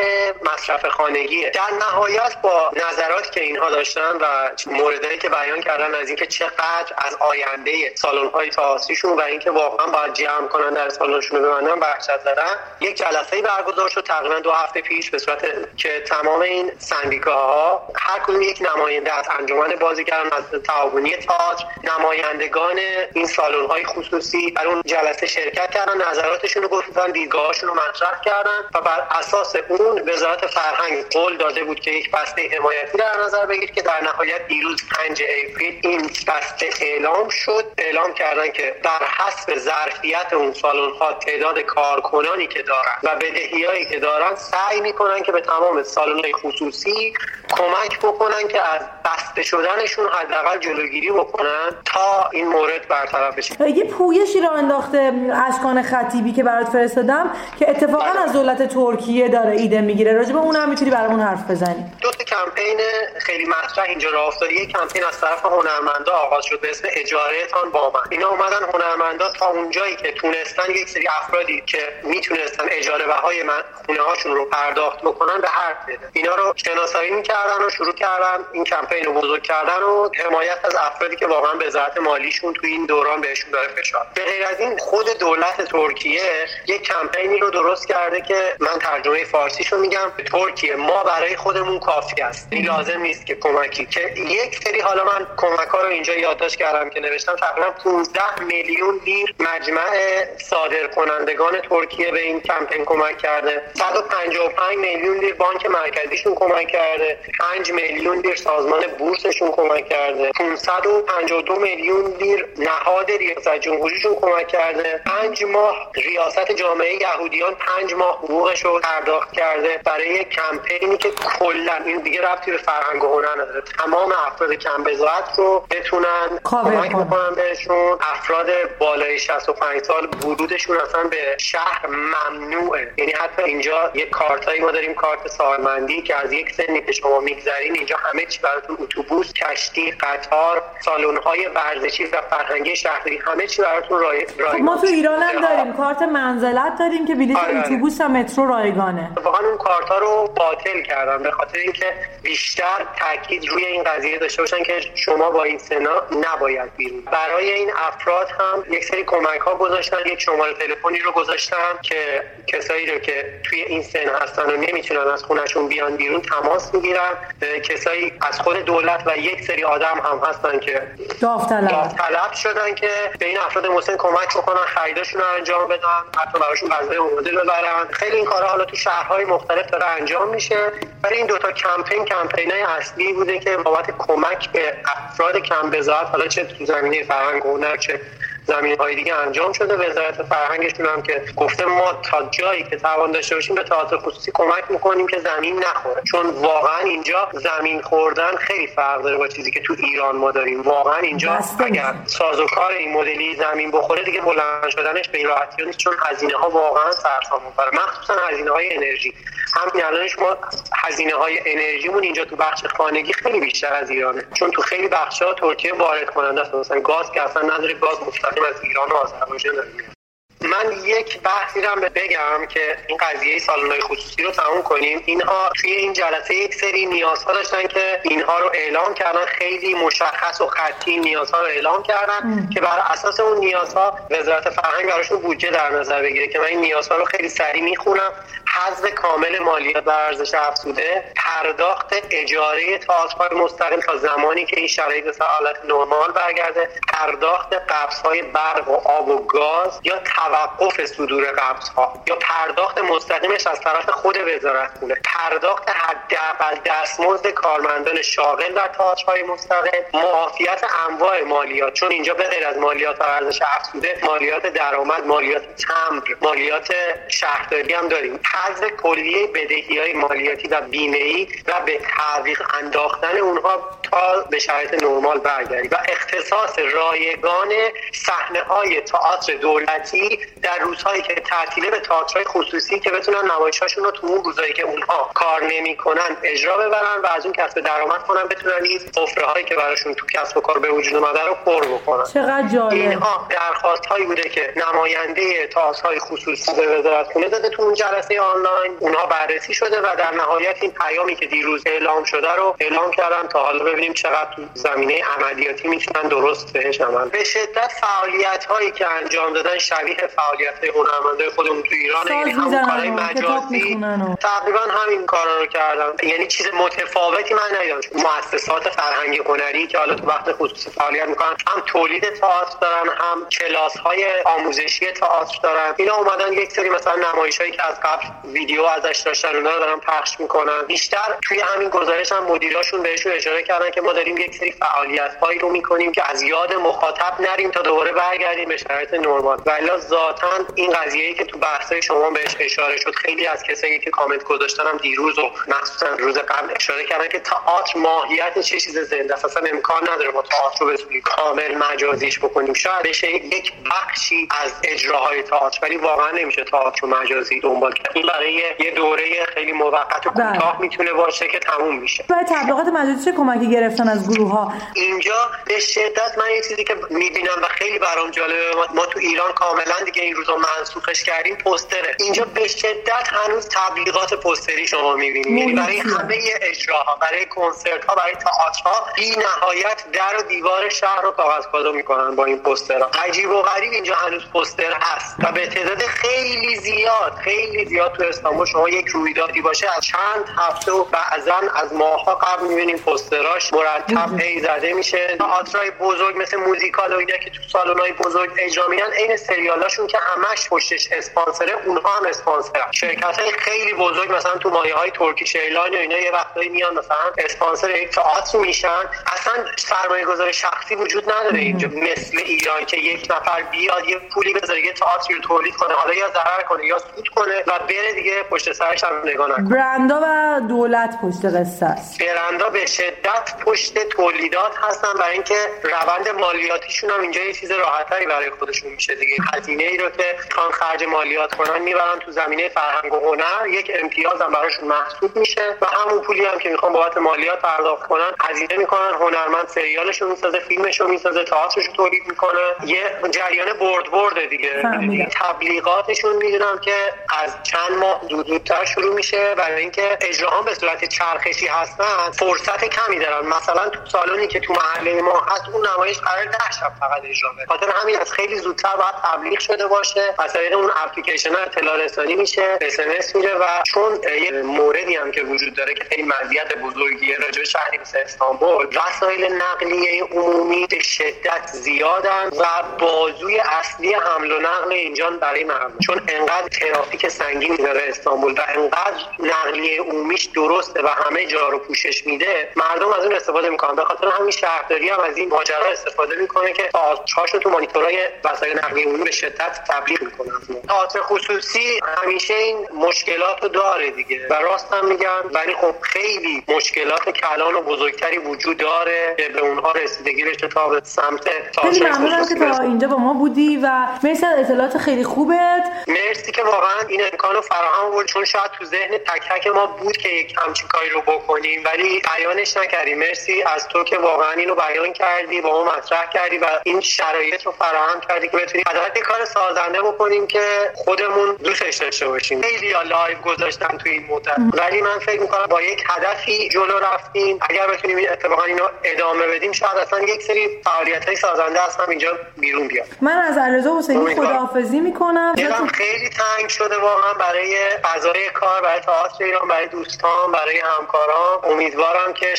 مصرف خانگیه. در نهایت با نظراتی که اینها داشتن و موردهایی که بیان کردن از اینکه چقدر از آینده سالن های تئاتریشون و اینکه واقعا باید جمع کنن در سالنشون رو ببندن وحشت زدن یک جلسه برگزار شد تقریبا دو هفته پیش به صورت که تمام این سندیکاها هر کدوم یک نماینده از انجمن بازیگران از تعاونی تئاتر نمایندگان این سالن های خصوصی در اون جلسه شرکت کردن نظراتشون رو گفتن دیدگاهاشون رو مطرح کردن و بر اساس اون وزارت فرهنگ قول داده بود که یک بسته حمایتی در نظر بگیرد که در نهایت دیروز 5 اپریل این بسته اعلام شد. اعلام کردن که در حسب ظرفیت اون سالن ها تعداد کارکنانی که دارن و بدهیایی که دارن سعی می‌کنن که به تمام سالن خصوصی کمک بکنن که از بسته شدنشون حداقل جلوگیری بکنن تا این مورد برطرف بشه. یه پویشی رو انداخته اشکان خطیبی که برات فرستادم که اتفاقا از دولت ترکیه داره ایده می‌گیره. راجع به اون هم می‌تونی برامون حرف بزنی دو کمپین خیلی مطرح اینجا راه افتاد یک کمپین از طرف هنرمندا آغاز شد به اسم اجاره تان با من. اینا اومدن هنرمندا تا اونجایی که تونستن یک سری افرادی که می‌تونستن اجاره بهای من خونه هاشون رو پرداخت بکنن به هر بده. اینا رو شناسایی می‌کردن و شروع کردن این کمپین رو بزرگ کردن و حمایت از افرادی که واقعا به ذات مالیشون تو این دوران بهشون داره فشار. به غیر از این خود دولت ترکیه یک کمپینی رو درست کرده که من ترجمه فارسیشو میگم. ترکیه. ما برای خودمون کافی است. این لازم نیست که کمکی. که یک سری حالا من کمک ها رو اینجا یادداشت کردم که نوشتم تقریبا 15 میلیون لیر مجمع صادر کنندگان ترکیه به این کمپین کمک کرده. 155 میلیون لیر بانک مرکزیشون کمک کرده. 5 میلیون لیر سازمان بورسشون کمک کرده. 552 میلیون لیر نهاد ریاست جمهوریشون کمک کرده. 5 ماه ریاست جامعه یهودیان 5 ماه حقوقش رو پرداخت کرده. برای کمپینی که کلا این دیگه رفتی به فرهنگ و هنر نداره. تمام افراد کم بزاعت رو بتونن کمک بکنن بهشون. افراد بالای 65 سال ورودشون اصلا به شهر ممنوعه. یعنی حتی اینجا یک کارتایی ما داریم کارت سالمندی که از یک سنی که شما میگذرین اینجا همه چی براتون اتوبوس کشتی قطار سالن‌های ورزشی و فرهنگی شهری همه چی براتون رای خب ما تو ایران هم داریم. کارت منزلت داریم که بلیط آره اتوبوس و مترو رایگانه. واقعا اون کارت رو باطل کردن به خاطر اینکه بیشتر تاکید روی این قضیه داشته باشن که شما با این سنا نباید بیرون. برای این افراد هم یک سری کمک ها گذاشتن یک شماره تلفنی رو گذاشتن که کسایی رو که توی این سن هستن و نمی‌تونن از خونشون بیان بیرون تماس می‌گیرن. کسایی از خود دولت و یک سری آدم هم هستن که داوطلب. شدن که به این افراد مسن کمک بکنن خریداشون رو انجام بدن حتی براشون غذای اومده ببرن. خیلی این کارا حالا تو شهرهای مختلف داره انجام میشه. برای این دوتا کمپین کمپین های اصلی بوده که بابت کمک به افراد کم بزاعت حالا چه تو زمینه فرهنگ هنر چه زمین های دیگه انجام شده. وزارت فرهنگشون هم که گفته ما تا جایی که توان داشته باشیم به تئاتر خصوصی کمک می‌کنیم که زمین نخوره. چون واقعا اینجا زمین خوردن خیلی فرق داره با چیزی که تو ایران ما داریم. واقعا اینجا اگر سازوکار این مدلی زمین بخوره دیگه بلند شدنش به این راحتی نیست چون هزینه ها واقعا سرسام می‌بره. مخصوصا هزینه های انرژی. همین الانش ما هزینه های انرژیمون اینجا تو بخش خانگی خیلی بیشتر از ایرانه. چون تو خیلی بخش ها ترکیه وارد کننده است. مثلا گاز که اصلا نداره گاز مستقیم از ایران و آذربایجان داره من یک بحثی رو بگم که این قضیه سالن‌های خصوصی رو تموم کنیم. اینها توی این جلسه یک سری نیازها داشتن که اینها رو اعلام کردن. خیلی مشخص و خطی نیازها رو اعلام کردن که بر اساس اون نیازها وزارت فرهنگ براشون بودجه در نظر بگیره که من این نیازها رو خیلی سریع می‌خونم. حذف کامل مالیات بر ارزش افزوده. پرداخت اجاره تئاترهای مستقل تا زمانی که این شرایط به حالت نرمال برگرده. پرداخت قبض های برق و آب و گاز یا توقف صدور قبض ها یا پرداخت مستقیمش از طرف خود وزارت خونه پرداخت حداقل دستمزد کارمندان شاغل در تئاترهای مستقل معافیت انواع مالیات چون اینجا به غیر از مالیات و ارزش افزوده مالیات درآمد مالیات تمبر مالیات شهرداری هم داریم. حذف کلیه بدهی های مالیاتی و بیمه ای و به تعویق انداختن اونها تا به شرایط نرمال برگردیم و اختصاص رایگان صحنه های تئاتر دولتی در روزهایی که تعطیله به تئاترهای خصوصی که بتونن نمایشاشون رو تو اون روزایی که اونها کار نمی‌کنن اجرا ببرن و از اون کسب درآمد کنن بتونن این حفره هایی که براشون تو کسب و کار به وجود اومده رو پر بکنن. چقدر جالب. اینها درخواست هایی بوده که نماینده تئاترهای خصوصی به وزارت خونه داده تو اون جلسه آنلاین. اونها بررسی شده و در نهایت این پیامی که دیروز اعلام شده رو اعلام کردن تا حالا ببینیم چقدر زمینه عملیاتی می‌تونن درست بهش عمل به شدت فعالیت هایی که انجام دادن شبیه فعالیت هنرمندای خودمون تو ایران یعنی همون کارهای مجازی تقریبا همین کارا رو کردن. یعنی چیز متفاوتی من ندیدم. مؤسسات فرهنگی هنری که حالا تو وقت خصوصی فعالیت می‌کنن هم تولید تئاتر دارن هم کلاس های آموزشی تئاتر دارن. اینا اومدن یک سری مثلا نمایشایی که از قبل ویدیو ازش داشتن اونا رو دارن پخش می‌کنن. بیشتر توی همین گزارش هم مدیراشون بهشون اشاره کردن که ما داریم یک سری فعالیت هایی رو می‌کنیم که از یاد مخاطب نریم تا دوباره برگردیم به شرایط نرمال. ولی ذاتا این قضیه که تو بحث شما بهش اشاره شد خیلی از کسایی که کامنت گذاشتن هم دیروز و مخصوصا روز قبل اشاره کردن که تئاتر ماهیت چه چیز زنده است. اصلا امکان نداره ما تئاتر رو به کامل مجازیش بکنیم. شاید بشه یک بخشی از اجراهای تئاتر ولی واقعا نمیشه تئاتر مجازی دنبال کرد. این برای یه دوره خیلی موقت و کوتاه بله. می‌تونه باشه که تموم میشه. برای تبلیغات مجازی چه کمکی گرفتن از گروه ها اینجا به شدت من یه چیزی که می‌بینم و خیلی برام جالبه ما, تو ایران کاملا دیگه این روزا منسوخش کردیم پوستره. اینجا به شدت هنوز تبلیغات پوستری شما می‌بینید. یعنی برای همه اجراها برای کنسرت ها برای تئاترها بی نهایت در و دیوار شهر رو کاغذ کادو می‌کنن با این پوسترها. عجیب و غریب اینجا هنوز پوستر هست. و به تعداد خیلی زیاد خیلی زیاد تو استانبول شما یک رویدادی باشه از چند هفته و بعضا از ماهها قبل می‌بینیم پوستراش مرتب هی زده میشه. تئاترای بزرگ مثل موزیکال و اینا که تو سالن‌های بزرگ اجرا میدن عین سریالاشون که همش پشتش اسپانسره اونها هم اسپانسرن. شرکت های خیلی بزرگ مثلا تو مایه های Turkish Airline و اینا یه وقتایی میان مثلا اسپانسر یک تئاتر میشن. اصلا سرمایه گذار شخصی وجود نداره اینجا. مثل ایران که یک نفر بیاد یه پولی بذاره یه تئاتر رو تولید کنه حالا یا ضرر کنه یا سود کنه و بره دیگه پشت سرش هم نگاه نکنه. برندا و دولت پشت قصه است. برندا به شدت پشت تولیدات هستن برای اینکه روند مالیاتیشون هم اینجا یه چیز راحتری برای خودشون میشه دیگه. هزینه ای رو که کان خرج مالیات کنن می‌برن تو زمینه فرهنگ و هنر یک امتیاز هم براشون محسوب میشه و همون پولی هم که می‌خوان بابت مالیات پرداخت کنن هزینه می‌کنن هنرمند سریالش رو می‌سازه فیلمش رو می‌سازه تئاترش رو تولید می‌کنه. یه جریان برد برد دیگه. تبلیغاتشون می‌دونم که از چند ماه زودتر شروع میشه. برای اینکه اجراها به صورت چرخشی هستن فرصت کمی دارن مثلا تو سالونی که تو محله ما هست اون نمایش قرار ده شب فقط اجرا بشه. خاطر همین از خیلی زودتر باید تبلیغ شده باشه. از طریق اون اپلیکیشن ها اطلاع رسانی میشه اس میره و چون یه موردی هم که وجود داره که خیلی مزیت بزرگیه راجع شهری مثل استانبول وسایل نقلیه عمومی به شدت زیادن و بازوی اصلی حمل و نقل اینجا برای مردم. چون انقدر ترافیک سنگینی داره استانبول و انقدر نقلیه عمومیش درسته و همه جا رو پوشش میده مردم از اون استفاده می‌کنن به خاطر همین شهرداری هم از این ماجرا استفاده می‌کنه که چاشو تو مانیتورهای وسایل نقلیه عمومی به شدت تبلیغ می‌کنن تئاتر خصوصی همیشه این مشکلات رو داره دیگه. و راست هم میگم ولی خب خیلی مشکلات کلان و بزرگتری وجود داره که به اونها رسیدگی بشه تا به سمت خیلی ممنونم که تا اینجا با ما بودی و مرسی از اطلاعات خیلی خوبت. مرسی که واقعا این امکان رو فراهم بود چون شاید تو ذهن تک تک ما بود که یک همچین کاری رو بکنیم ولی بیانش نکردیم. مرسی از تو که واقعا اینو بیان کردی با ما مطرح کردی و این شرایط رو فراهم کردی که بتونیم حداقل کار سازنده بکنیم که خودمون دوستش داشته باشیم. خیلی live گذاشتن تو این مدت. ولی من فکر می‌کنم با یک هدفی جلو رفتیم. اگر بتونیم اتفاقا اینو ادامه بدیم شاید اصلا یک سری فعالیت های سازنده اصلا اینجا بیرون بیاد. من از علیرضا حسینی خداحافظی می‌کنم. دلم خیلی تنگ شده واقعا برای فضای کار برای تئاتر ایران برای دوستان برای همکاران. امیدوارم که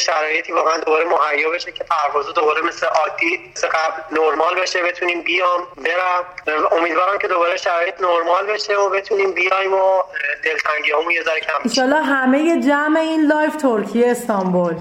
شرایطی واقعا دوباره مهیا بشه که پرواز دوباره مثل عادی مثل قبل نرمال بشه بتونیم بیام برم. امیدوارم که دوباره شرایط نرمال بشه و بتونیم بیایم و دلتنگی همون یه ذره کم بشه. همه جمع این live ترکیه استانبول.